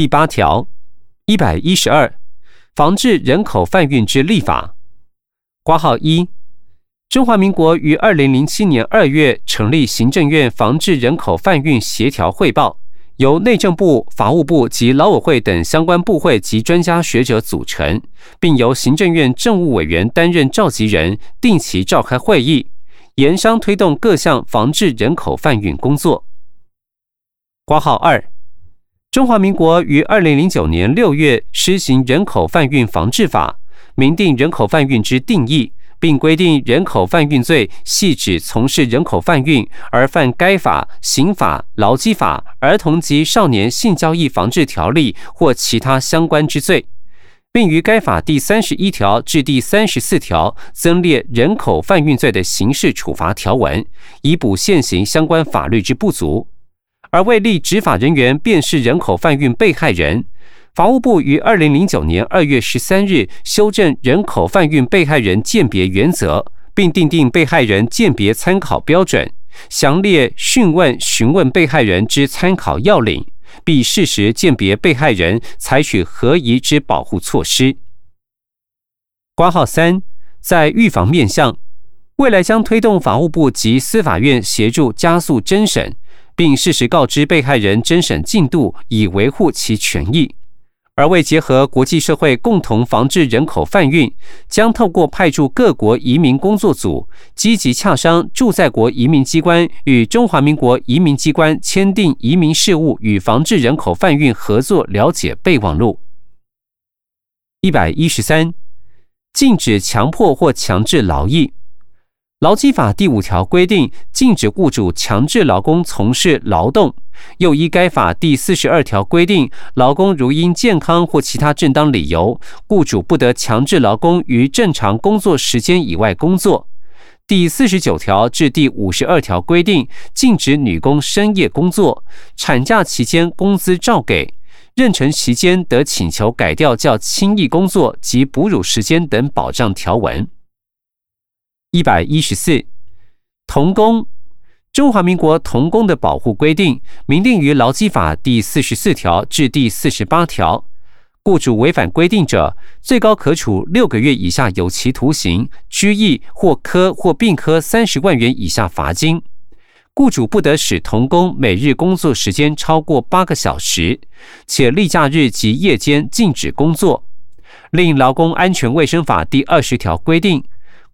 第八条，一百一十二，防治人口贩运之立法。挂号一，中华民国于二零零七年二月成立行政院防治人口贩运协调汇报，由内政部、法务部及劳委会等相关部会及专家学者组成，并由行政院政务委员担任召集人，定期召开会议，研商推动各项防治人口贩运工作。挂号二，中华民国于二零零九年六月施行人口贩运防治法，明定人口贩运之定义，并规定人口贩运罪系指从事人口贩运而犯该法、刑法、劳基法、儿童及少年性交易防治条例或其他相关之罪，并于该法第三十一条至第三十四条增列人口贩运罪的刑事处罚条文，以补现行相关法律之不足。而未立执法人员辨识人口贩运被害人，法务部于二零零九年二月十三日修正人口贩运被害人鉴别原则，并订定被害人鉴别参考标准，详列讯问询问被害人之参考要领，并适时鉴别被害人，采取合宜之保护措施。挂号三，在预防面向，未来将推动法务部及司法院协助加速侦审。并适时告知被害人侦审进度，以维护其权益。而为结合国际社会共同防治人口贩运，将透过派驻各国移民工作组，积极洽商驻在国移民机关与中华民国移民机关签订移民事务与防治人口贩运合作了解备忘录。一百一十三，禁止强迫或强制劳役。劳基法第五条规定，禁止雇主强制劳工从事劳动。又依该法第四十二条规定，劳工如因健康或其他正当理由，雇主不得强制劳工于正常工作时间以外工作。第四十九条至第五十二条规定，禁止女工深夜工作，产假期间工资照给，妊娠期间得请求改掉较轻易工作及哺乳时间等保障条文。一百一十四，童工，中华民国童工的保护规定明定于劳基法第四十四条至第四十八条。雇主违反规定者，最高可处六个月以下有期徒刑、拘役或科或并科三十万元以下罚金。雇主不得使童工每日工作时间超过八个小时，且例假日及夜间禁止工作。另劳工安全卫生法第二十条规定。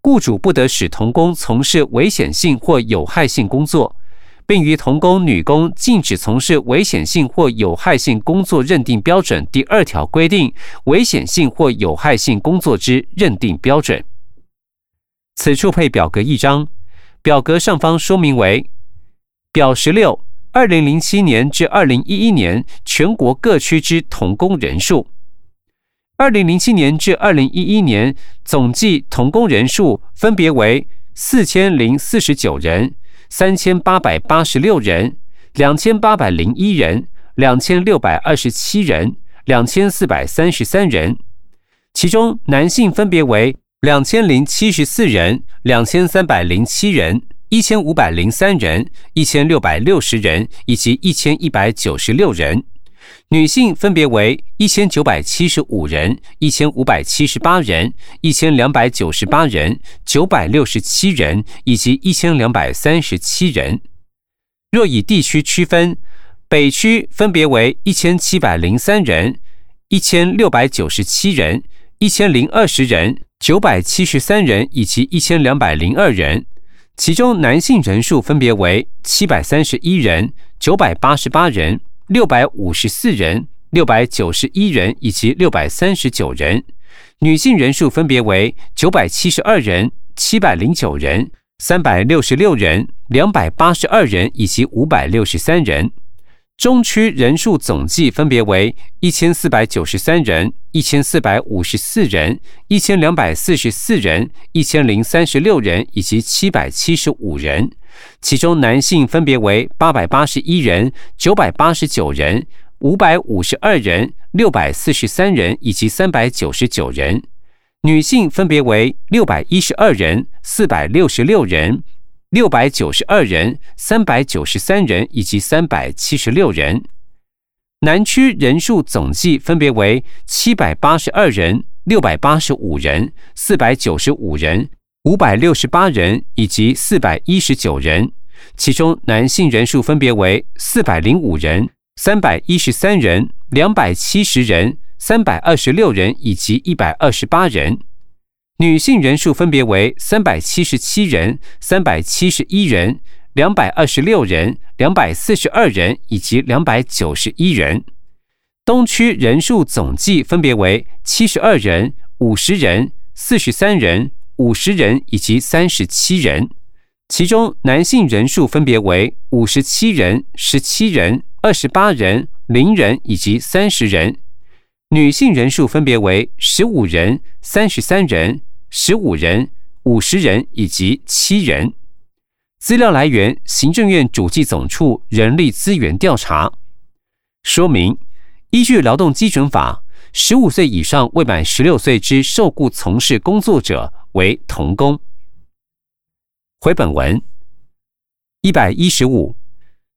雇主不得使童工从事危险性或有害性工作，并于童工、女工禁止从事危险性或有害性工作认定标准第二条规定危险性或有害性工作之认定标准。此处配表格一张，表格上方说明为表十六：二零零七年至二零一一年全国各区之童工人数。二零零七年至二零一一年总计童工人数分别为四千零四十九人、三千八百八十六人、两千八百零一人、两千六百二十七人、两千四百三十三人。其中男性分别为两千零七十四人、两千三百零七人、一千五百零三人、一千六百六十人以及一千一百九十六人。女性分别为一千九百七十五人、一千五百七十八人、一千两百九十八人、九百六十七人以及一千两百三十七人。若以地区区分，北区分别为一千七百零三人、一千六百九十七人、一千零二十人、九百七十三人以及一千两百零二人，其中男性人数分别为七百三十一人、九百八十八人。六百五十四人、六百九十一人以及六百三十九人，女性人数分别为九百七十二人、七百零九人、三百六十六人、两百八十二人以及五百六十三人。中区人数总计分别为一千四百九十三人、一千四百五十四人、一千两百四十四人、一千零三十六人以及七百七十五人。其中男性分别为八百八十一人、九百八十九人、五百五十二人、六百四十三人以及三百九十九人；女性分别为六百一十二人、四百六十六人、六百九十二人、三百九十三人以及三百七十六人。南区人数总计分别为七百八十二人、六百八十五人、四百九十五人、五百六十八人以及四百一十九人，其中男性人数分别为四百零五人、三百一十三人、两百七十人、三百二十六人以及一百二十八人。女性人数分别为三百七十七人、三百七十一人、两百二十六人、两百四十二人以及两百九十一人。东区人数总计分别为七十二人、五十人、四十三人、五十人以及三十七人，其中男性人数分别为五十七人、十七人、二十八人、零人以及三十人。女性人数分别为十五人、三十三人、十五人、五十人以及七人。资料来源：行政院主计总处人力资源调查。说明：依据劳动基准法，十五岁以上未满十六岁之受雇从事工作者为童工。回本文一百一十五。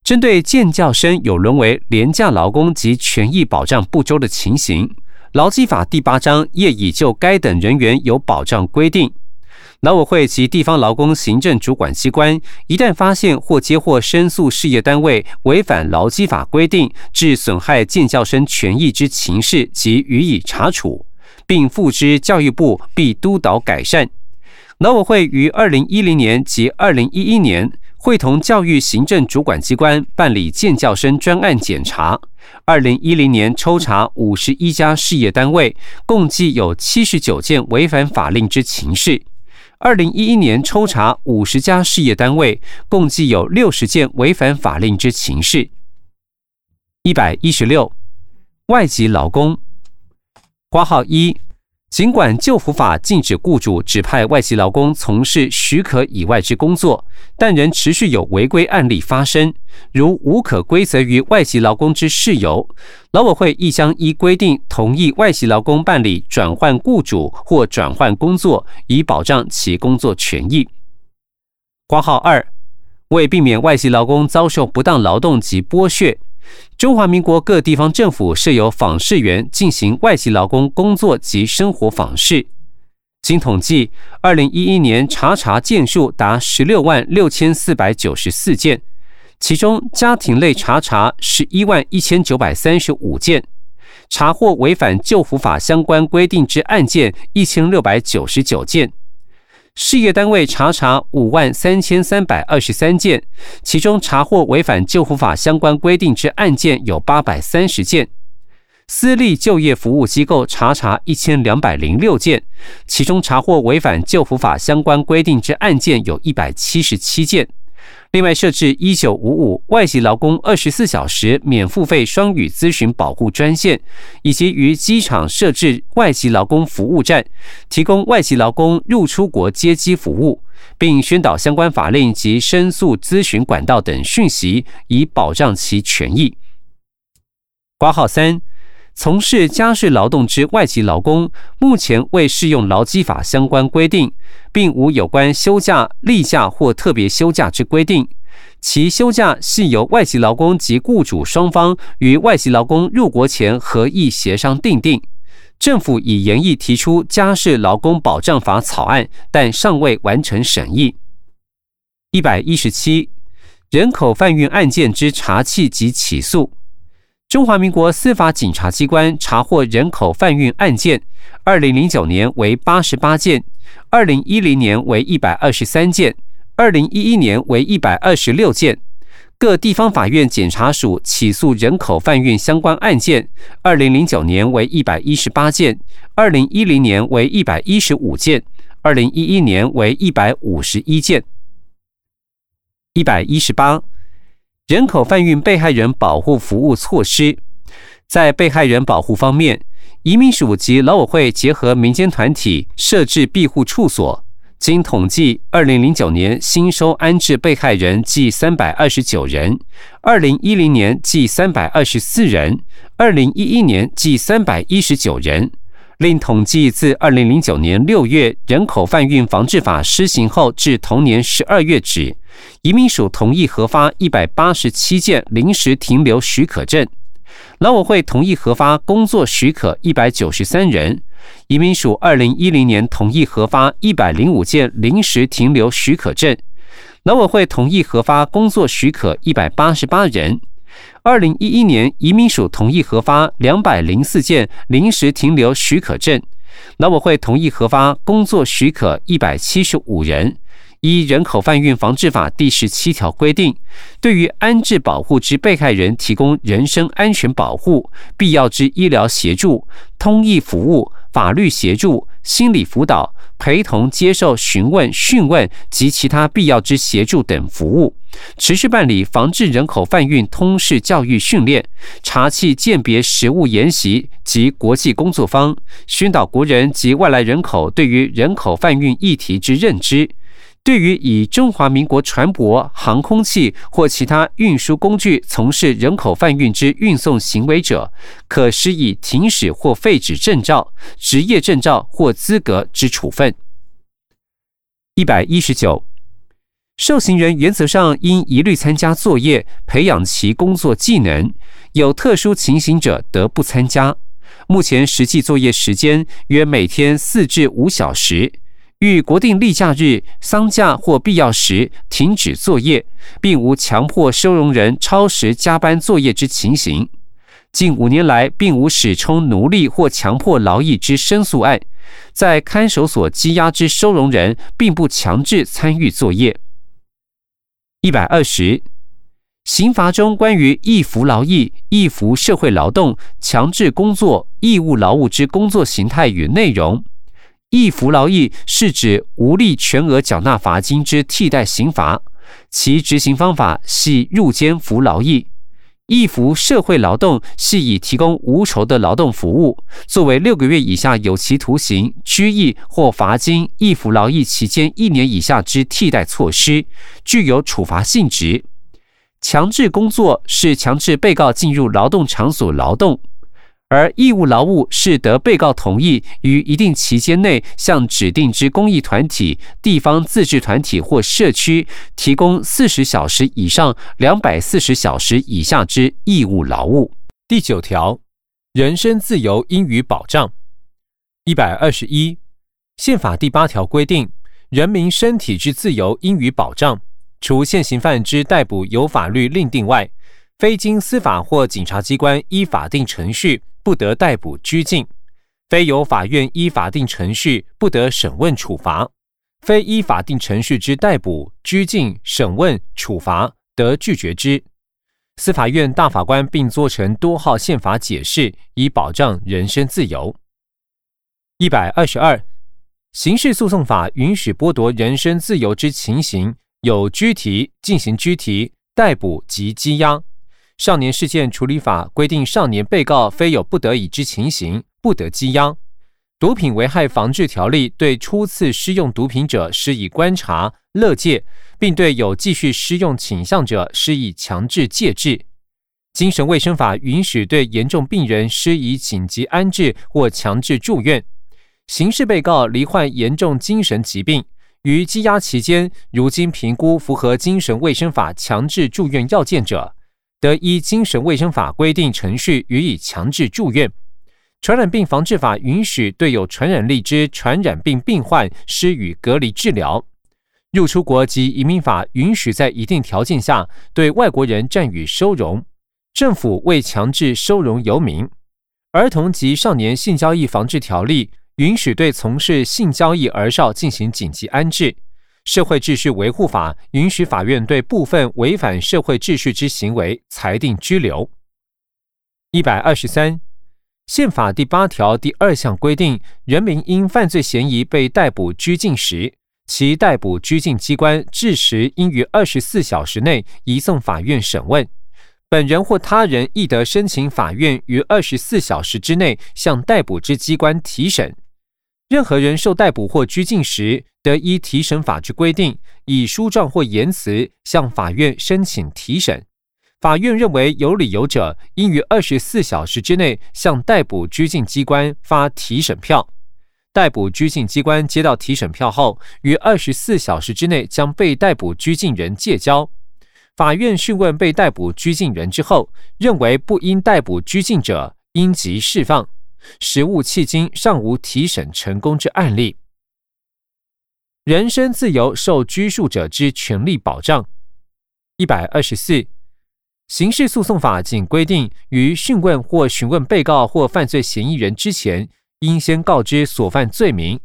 针对建教生有沦为廉价劳工及权益保障不周的情形，劳基法第八章业已就该等人员有保障规定。劳委会及地方劳工行政主管机关一旦发现或接获申诉事业单位违反劳基法规定，致损害建教生权益之情事，及予以查处，并付之教育部，必督导改善。劳委会于二零一零年及二零一一年。会同教育行政主管机关办理建教生专案检查。二零一零年抽查五十一家事业单位，共计有七十九件违反法令之情事。二零一一年抽查五十家事业单位，共计有六十件违反法令之情事。一百一十六，外籍劳工，挂号一。尽管旧服法禁止雇主指派外籍劳工从事许可以外之工作，但仍持续有违规案例发生，如无可归责于外籍劳工之事由，劳委会亦将依规定同意外籍劳工办理转换雇主或转换工作，以保障其工作权益。挂号二，为避免外籍劳工遭受不当劳动及剥削。中华民国各地方政府设有访视员进行外籍劳工工作及生活访视。经统计，二零一一年查查件数达十六万六千四百九十四件，其中家庭类查查十一万一千九百三十五件，查获违反旧服法相关规定之案件一千六百九十九件。事业单位查查五万三千三百二十三件，其中查获违反救护法相关规定之案件有八百三十件；私立就业服务机构查查一千两百零六件，其中查获违反救护法相关规定之案件有一百七十七件。另外，设置一九五五外籍劳工二十四小时免付费双语咨询保护专线，以及于机场设置外籍劳工服务站，提供外籍劳工入出国接机服务，并宣导相关法令及申诉咨询管道等讯息，以保障其权益。挂号三。从事家事劳动之外籍劳工，目前未适用劳基法相关规定，并无有关休假、例假或特别休假之规定。其休假系由外籍劳工及雇主双方于外籍劳工入国前合议协商订定。政府已研议提出家事劳工保障法草案，但尚未完成审议。一百一十七，人口贩运案件之查缉及起诉。中华民国司法警察机关查获人口贩运案件，二零零九年为八十八件，二零一零年为一百二十三件，二零一一年为一百二十六件。各地方法院检察署起诉人口贩运相关案件，二零零九年为一百一十八件，二零一零年为一百一十五件，二零一一年为一百五十一件。一百一十八。人口贩运被害人保护服务措施，在被害人保护方面，移民署及劳委会结合民间团体设置庇护处所。经统计，二零零九年新收安置被害人计三百二十九人，二零一零年计三百二十四人，二零一一年计三百一十九人。另统计，自二零零九年六月人口贩运防治法施行后至同年十二月止，移民署同意核发一百八十七件临时停留许可证。劳委会同意核发工作许可一百九十三人，移民署二零一零年同意核发一百零五件临时停留许可证，劳委会同意核发工作许可一百八十八人。二零一一年移民署同意核发两百零四件临时停留许可证，劳委会同意核发工作许可一百七十五人。依人口贩运防治法第十七条规定，对于安置保护之被害人提供人身安全保护、必要之医疗协助、通译服务、法律协助、心理辅导、陪同接受询问、讯问及其他必要之协助等服务，持续办理防治人口贩运通识教育训练、查缉鉴别食物研习及国际工作坊，宣导国人及外来人口对于人口贩运议题之认知。对于以中华民国船舶、航空器或其他运输工具从事人口贩运之运送行为者，可施以停驶或废止证照、职业证照或资格之处分。一百一十九，受刑人原则上应一律参加作业，培养其工作技能；有特殊情形者得不参加。目前实际作业时间约每天四至五小时。遇国定例假日、丧假或必要时停止作业，并无强迫收容人超时加班作业之情形。近五年来，并无使充奴隶或强迫劳役之申诉案。在看守所羁押之收容人，并不强制参与作业。一百二十，刑罚中关于役服劳役、役服社会劳动、强制工作、义务劳务之工作形态与内容。役服劳役是指无力全额缴纳罚金之替代刑罚，其执行方法系入监服劳役。义服社会劳动系以提供无酬的劳动服务，作为六个月以下有期徒刑、拘役或罚金义服劳役期间一年以下之替代措施，具有处罚性质。强制工作是强制被告进入劳动场所劳动。而义务劳务是得被告同意，于一定期间内向指定之公益团体、地方自治团体或社区提供四十小时以上两百四十小时以下之义务劳务。第九条，人身自由应予保障。一百二十一，宪法第八条规定，人民身体之自由应予保障，除现行犯之逮捕有法律另定外，非经司法或警察机关依法定程序。不得逮捕拘禁，非由法院依法定程序不得审问处罚，非依法定程序之逮捕、拘禁、审问、处罚得拒绝之。司法院大法官并做成多号宪法解释，以保障人身自由。一百二十二，刑事诉讼法允许剥夺人身自由之情形有拘提、进行拘提、逮捕及羁押。少年事件处理法规定，少年被告非有不得已之情形，不得羁押。毒品危害防治条例对初次施用毒品者施以观察、勒戒，并对有继续施用倾向者施以强制戒治。精神卫生法允许对严重病人施以紧急安置或强制住院。刑事被告罹患严重精神疾病，于羁押期间，如今评估符合精神卫生法强制住院要件者。得依精神卫生法规定程序予以强制住院。传染病防治法允许对有传染力之传染病病患施予隔离治疗。入出国及移民法允许在一定条件下对外国人暂予收容。政府未强制收容游民。儿童及少年性交易防治条例允许对从事性交易儿少进行紧急安置。社会秩序维护法允许法院对部分违反社会秩序之行为裁定拘留。一百二十三，宪法第八条第二项规定，人民因犯罪嫌疑被逮捕拘禁时，其逮捕拘禁机关至时应于二十四小时内移送法院审问。本人或他人亦得申请法院于二十四小时之内向逮捕之机关提审。任何人受逮捕或拘禁时，得依提审法之规定，以书状或言辞向法院申请提审。法院认为有理由者，应于二十四小时之内向逮捕拘禁机关发提审票。逮捕拘禁机关接到提审票后，于二十四小时之内将被逮捕拘禁人借交。法院讯问被逮捕拘禁人之后，认为不应逮捕拘禁者，应即释放。实务迄今尚无提审成功之案例。人身自由受拘束者之权利保障。一百二十四，刑事诉讼法仅规定，于讯问或询问被告或犯罪嫌疑人之前，应先告知所犯罪名、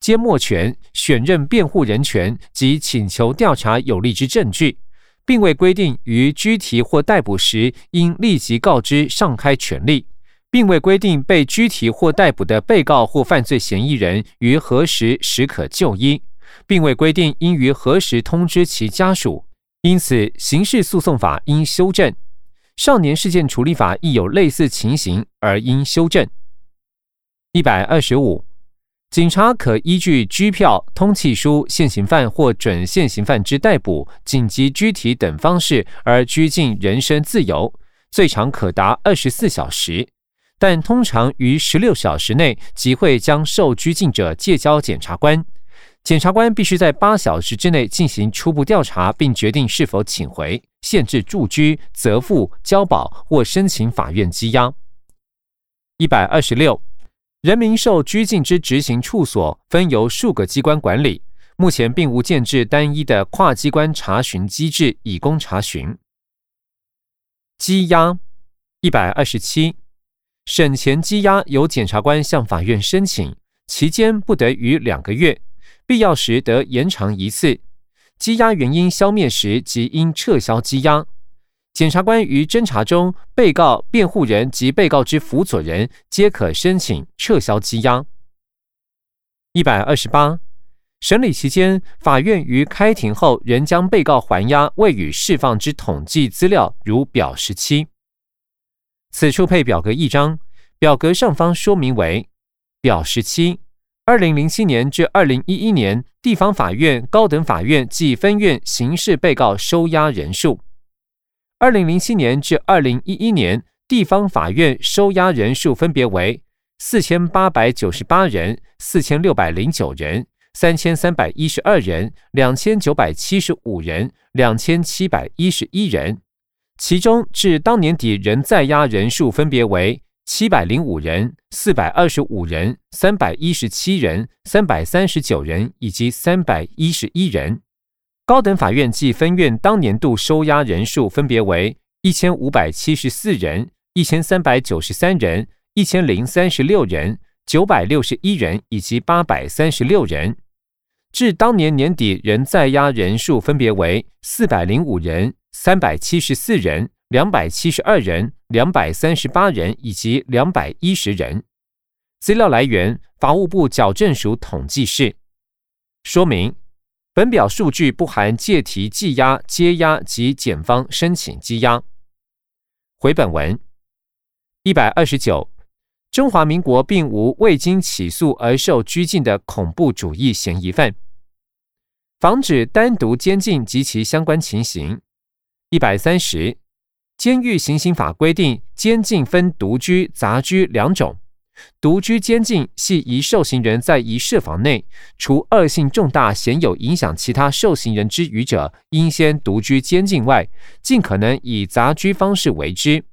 缄默权、选任辩护人权及请求调查有利之证据，并未规定于拘提或逮捕时应立即告知上开权利。并未规定被拘提或逮捕的被告或犯罪嫌疑人于何时时可就医，并未规定应于何时通知其家属。因此，刑事诉讼法应修正，少年事件处理法亦有类似情形而应修正。一百二十五，警察可依据拘票、通缉书、现行犯或准现行犯之逮捕、紧急拘提等方式而拘禁人身自由，最长可达二十四小时。但通常于十六小时内即会将受拘禁者借交检察官，检察官必须在八小时之内进行初步调查，并决定是否请回、限制住居、责付、交保或申请法院羁押。一百二十六，人民受拘禁之执行处所分由数个机关管理，目前并无建制单一的跨机关查询机制以供查询。羁押。一百二十七。审前羁押由检察官向法院申请，期间不得逾两个月，必要时得延长一次。羁押原因消灭时，即应撤销羁押。检察官于侦查中，被告、辩护人及被告之辅佐人皆可申请撤销羁押。一百二十八，审理期间，法院于开庭后仍将被告还押未予释放之统计资料，如表十七。此处配表格一张，表格上方说明为表十七：二零零七年至二零一一年地方法院、高等法院及分院刑事被告收押人数。二零零七年至二零一一年地方法院收押人数分别为四千八百九十八人、四千六百零九人、三千三百一十二人、两千九百七十五人、两千七百一十一人。其中至当年底仍在押人数分别为七百零五人、四百二十五人、三百一十七人、三百三十九人以及三百一十一人。高等法院暨分院当年度收押人数分别为一千五百七十四人、一千三百九十三人、一千零三十六人、九百六十一人以及八百三十六人。至当年年底仍在押人数分别为四百零五人。三百七十四人、两百七十二人、两百三十八人以及两百一十人。资料来源：法务部矫正署统计室。说明：本表数据不含借题羁押、接押及检方申请羁押。回本文一百二十九。中华民国并无未经起诉而受拘禁的恐怖主义嫌疑犯。防止单独监禁及其相关情形。一百三十，监狱行刑法规定，监禁分独居、杂居两种。独居监禁系一受刑人在一设房内，除恶性重大、鲜有影响其他受刑人之余者，应先独居监禁外，尽可能以杂居方式为之。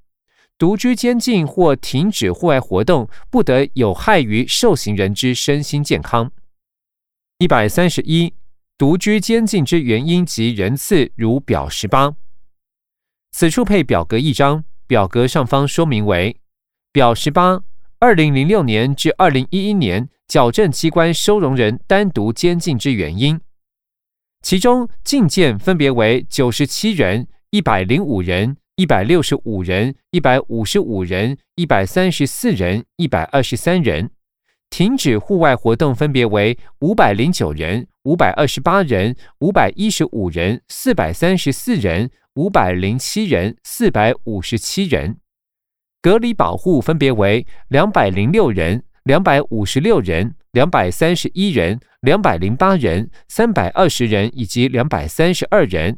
独居监禁或停止户外活动，不得有害于受刑人之身心健康。一百三十一，独居监禁之原因及人次，如表十八。此处配表格一张，表格上方说明为表十八：二零零六年至二零一一年矫正机关收容人单独监禁之原因，其中禁见分别为九十七人、一百零五人、一百六十五人、一百五十五人、一百三十四人、一百二十三人；停止户外活动分别为五百零九人、五百二十八人、五百一十五人、四百三十四人。五百零七人，四百五十七人，隔离保护分别为两百零六人、两百五十六人、两百三十一人、两百零八人、三百二十人以及两百三十二人。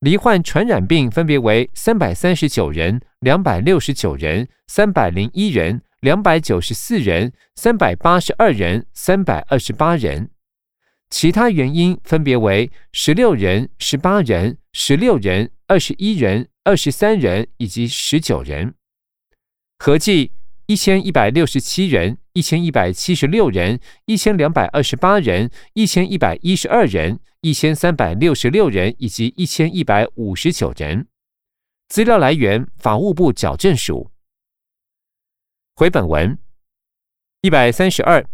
罹患传染病分别为三百三十九人、两百六十九人、三百零一人、两百九十四人、三百八十二人、三百二十八人。其他原因分别为十六人、十八人、十六人。二十一人、二十三人以及十九人，合计一千一百六十七人、一千一百七十六人、一千两百二十八人、一千一百一十二人、一千三百六十六人以及一千一百五十九人。资料来源：法务部矫正署。回本文一百三十二。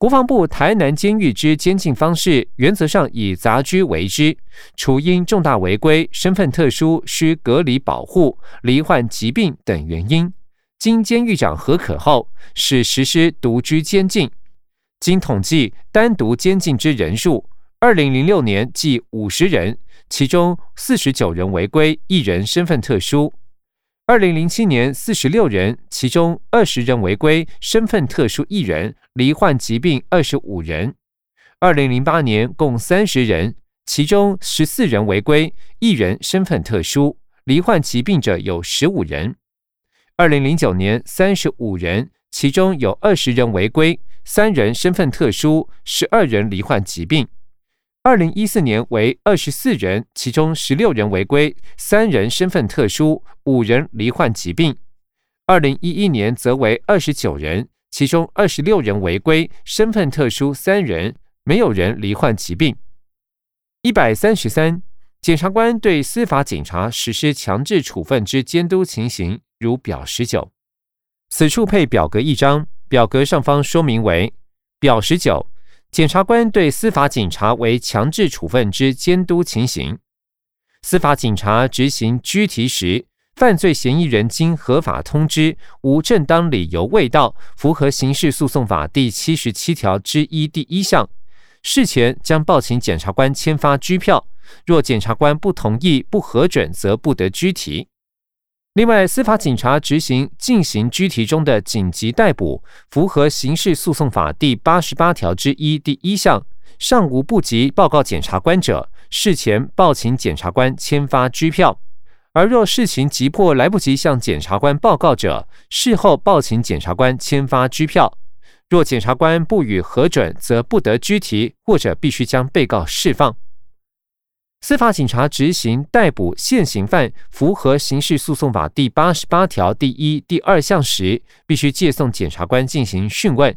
国防部台南监狱之监禁方式，原则上以杂居为之，除因重大违规、身份特殊、需隔离保护、罹患疾病等原因，经监狱长核可后，使实施独居监禁。经统计，单独监禁之人数，二零零六年计五十人，其中四十九人违规，一人身份特殊。二零零七年四十六人，其中二十人违规，身份特殊一人，罹患疾病二十五人。二零零八年共三十人，其中十四人违规，一人身份特殊，罹患疾病者有十五人。二零零九年三十五人，其中有二十人违规，三人身份特殊，十二人罹患疾病。二零一四年为二十四人，其中十六人违规，三人身份特殊，五人罹患疾病。二零一一年则为二十九人，其中二十六人违规，身份特殊三人，没有人罹患疾病。一百三十三，检察官对司法警察实施强制处分之监督情形，如表十九。此处配表格一张，表格上方说明为表十九。检察官对司法警察为强制处分之监督情形：司法警察执行拘提时，犯罪嫌疑人经合法通知，无正当理由未到，符合刑事诉讼法第七十七条之一第一项，事前将报请检察官签发拘票。若检察官不同意、不核准，则不得拘提。另外，司法警察执行进行拘提中的紧急逮捕，符合刑事诉讼法第八十八条之一第一项，尚无不及报告检察官者，事前报请检察官签发拘票；而若事情急迫来不及向检察官报告者，事后报请检察官签发拘票。若检察官不予核准，则不得拘提，或者必须将被告释放。司法警察执行逮捕现行犯，符合刑事诉讼法第八十八条第一、第二项时，必须借送检察官进行讯问；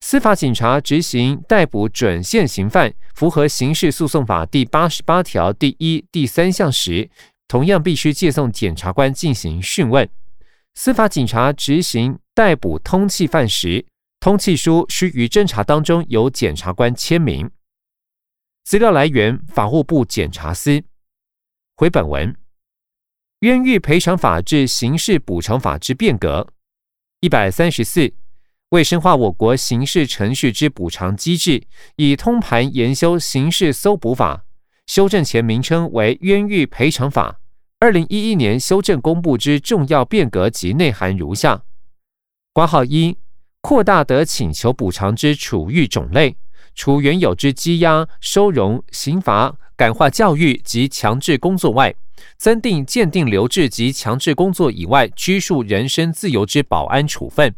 司法警察执行逮捕准现行犯，符合刑事诉讼法第八十八条第一、第三项时，同样必须借送检察官进行讯问。司法警察执行逮捕通缉犯时，通缉书需于侦查当中有检察官签名。资料来源：法务部检察司。回本文：冤狱赔偿法至刑事补偿法之变革。一百三十四，为深化我国刑事程序之补偿机制，以通盘研修刑事搜捕法，修正前名称为冤狱赔偿法。二零一一年修正公布之重要变革及内涵如下：括号一，扩大得请求补偿之处遇种类。除原有之羁押、收容、刑罚、感化教育及强制工作外，增订鉴定留置及强制工作以外拘束人身自由之保安处分，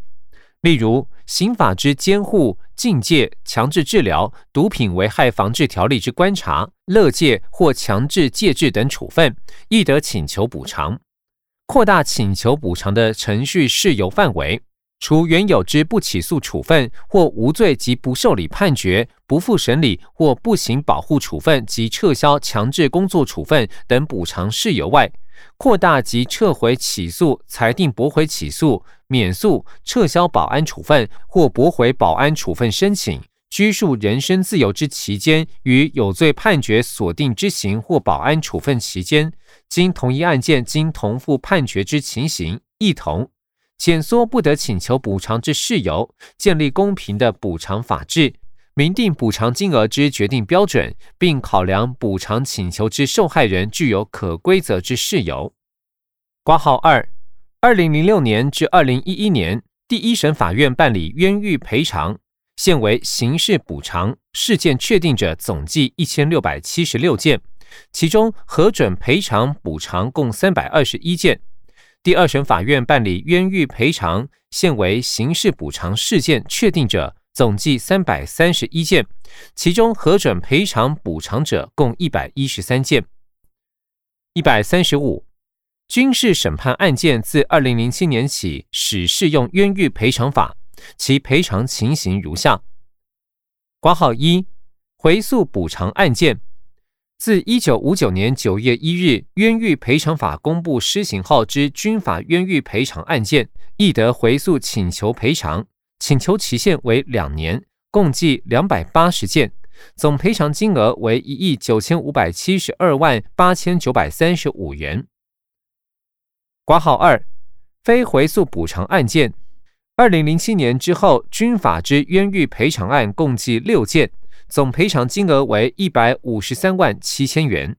例如刑法之监护、禁戒、强制治疗、毒品危害防治条例之观察、勒戒或强制戒治等处分，亦得请求补偿。扩大请求补偿的程序事由范围。除原有之不起诉处分或无罪及不受理判决、不复审理或不行保护处分及撤销强制工作处分等补偿事由外，扩大及撤回起诉、裁定驳回起诉、免诉、撤销保安处分或驳回保安处分申请、拘束人身自由之期间，与有罪判决锁定之刑或保安处分期间，经同一案件经同负判决之情形，一同。减缩不得请求补偿之事由，建立公平的补偿法制，明定补偿金额之决定标准，并考量补偿请求之受害人具有可归责之事由。挂号二，二零零六年至二零一一年，第一审法院办理冤狱赔偿，现为刑事补偿事件确定者总计一千六百七十六件，其中核准赔偿补偿共三百二十一件。第二审法院办理冤狱赔偿，现为刑事补偿事件确定者总计三百三十一件，其中核准赔偿补偿者共一百一十三件。一百三十五，军事审判案件自二零零七年起始适用冤狱赔偿法，其赔偿情形如下：挂号一，回溯补偿案件，自一九五九年九月一日冤狱赔偿法公布施行后之军法冤狱赔偿案件，亦得回溯请求赔偿，请求期限为两年，共计两百八十件。总赔偿金额为一亿九千五百七十二万八千九百三十五元。挂号二，非回溯补偿案件，二零零七年之后军法之冤狱赔偿案共计六件，总赔偿金额为一百五十三万七千元。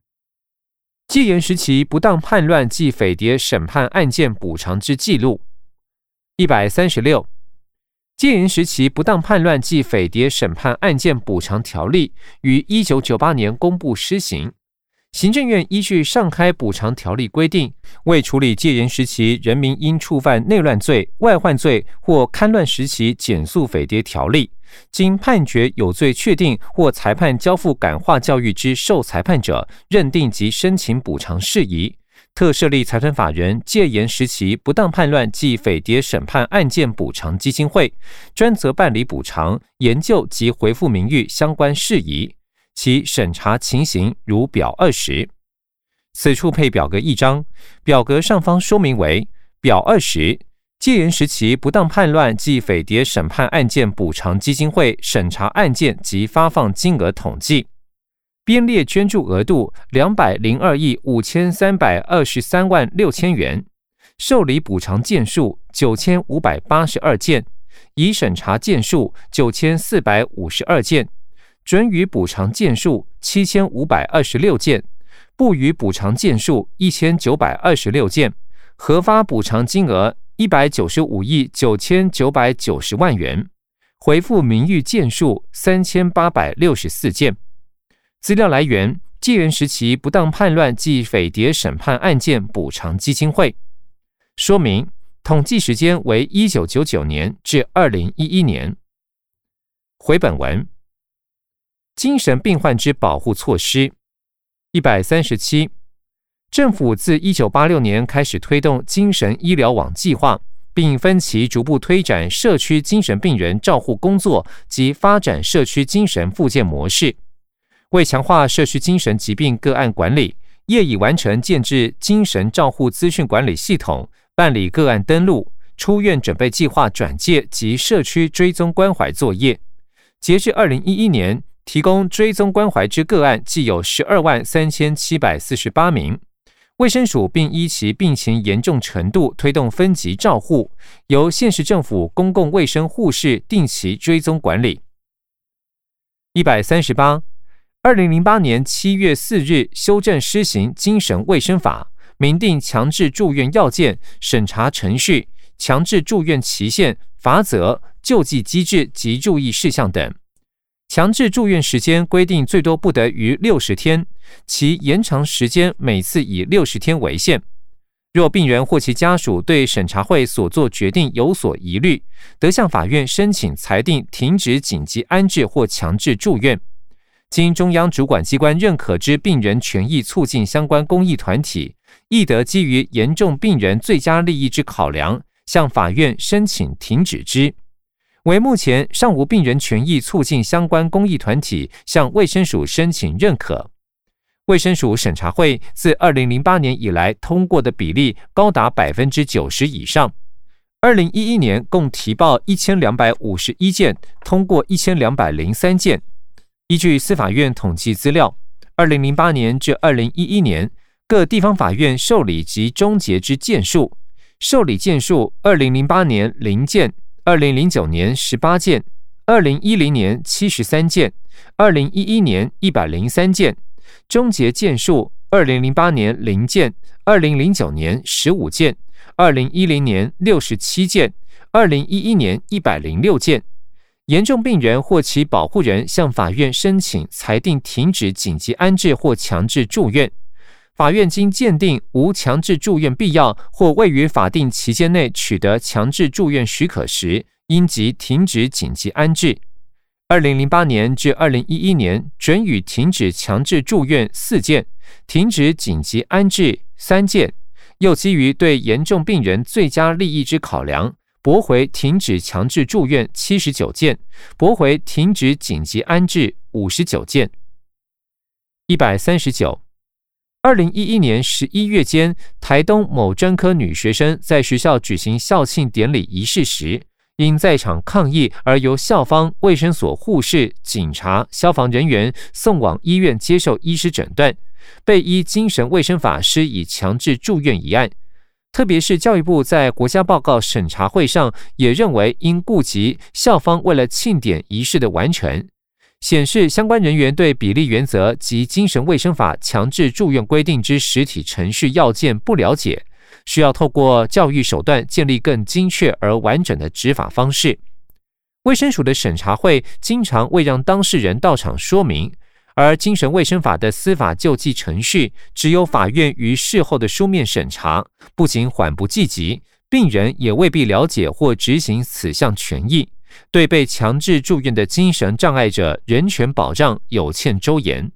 戒严时期不当叛乱暨匪谍审判案件补偿之记录，一百三十六。戒严时期不当叛乱暨匪谍审判案件补偿条例于一九九八年公布施行。行政院依据上开补偿条例规定，为处理戒严时期人民因触犯内乱罪、外患罪或戡乱时期减速匪谍条例，经判决有罪确定或裁判交付感化教育之受裁判者，认定及申请补偿事宜。特设立财团法人戒严时期不当叛乱暨匪谍审判案件补偿基金会，专责办理补偿、研究及回复名誉相关事宜。其审查情形如表二十。此处配表格一张，表格上方说明为表二十：戒严时期不当叛乱及匪谍审判案件补偿基金会审查案件及发放金额统计。编列捐助额度两百零二亿五千三百二十三万六千元，受理补偿件数九千五百八十二件，已审查件数九千四百五十二件，准予补偿件数七千五百二十六件，不予补偿件数一千九百二十六件，核发补偿金额一百九十五亿九千九百九十万元，回复名誉件数三千八百六十四件。资料来源：戒严时期不当叛乱暨匪谍审判案件补偿基金会。说明：统计时间为一九九九年至二零一一年。回本文：精神病患之保护措施一百三十七。政府自一九八六年开始推动精神医疗网计划，并分期逐步推展社区精神病人照护工作及发展社区精神复健模式。为强化社区精神疾病个案管理，业已完成建制精神照护资讯管理系统，办理个案登录、出院准备计划转介及社区追踪关怀作业。截至二零一一年，提供追踪关怀之个案计有十二万三千七百四十八名。卫生署并依其病情严重程度推动分级照护，由县市政府公共卫生护士定期追踪管理。一百三十八。二零零八年七月四日修正施行精神卫生法，明定强制住院要件、审查程序、强制住院期限、罚则、救济机制及注意事项等。强制住院时间规定最多不得逾六十天，其延长时间每次以六十天为限。若病人或其家属对审查会所做决定有所疑虑，得向法院申请裁定停止紧急安置或强制住院。经中央主管机关认可之病人权益促进相关公益团体，亦得基于严重病人最佳利益之考量，向法院申请停止之。为目前尚无病人权益促进相关公益团体向卫生署申请认可。卫生署审查会自二零零八年以来通过的比例高达百分之九十以上。二零一一年共提报一千两百五十一件，通过一千两百零三件。依据司法院统计资料，二零零八年至二零一一年各地方法院受理及终结之件数，受理件数：二零零八年零件，二零零九年十八件，二零一零年七十三件，二零一一年一百零三件；终结件数：二零零八年零件，二零零九年十五件，二零一零年六十七件，二零一一年一百零六件。严重病人或其保护人向法院申请裁定停止紧急安置或强制住院，法院经鉴定无强制住院必要或未于法定期间内取得强制住院许可时，应即停止紧急安置。二零零八年至二零一一年准予停止强制住院四件，停止紧急安置三件，又基于对严重病人最佳利益之考量，驳回停止强制住院七十九件，驳回停止紧急安置五十九件。一百三十九，二零一一年十一月间，台东某专科女学生在学校举行校庆典礼仪式时。因在场抗议而由校方、卫生所护士、警察、消防人员送往医院接受医师诊断，被依精神卫生法施以强制住院一案。特别是教育部在国家报告审查会上也认为，应顾及校方为了庆典仪式的完成，显示相关人员对比例原则及精神卫生法强制住院规定之实体程序要件不了解。需要透过教育手段建立更精确而完整的执法方式。卫生署的审查会经常未让当事人到场说明，而精神卫生法的司法救济程序只有法院于事后的书面审查，不仅缓不济急，病人也未必了解或执行此项权益，对被强制住院的精神障碍者人权保障有欠周延。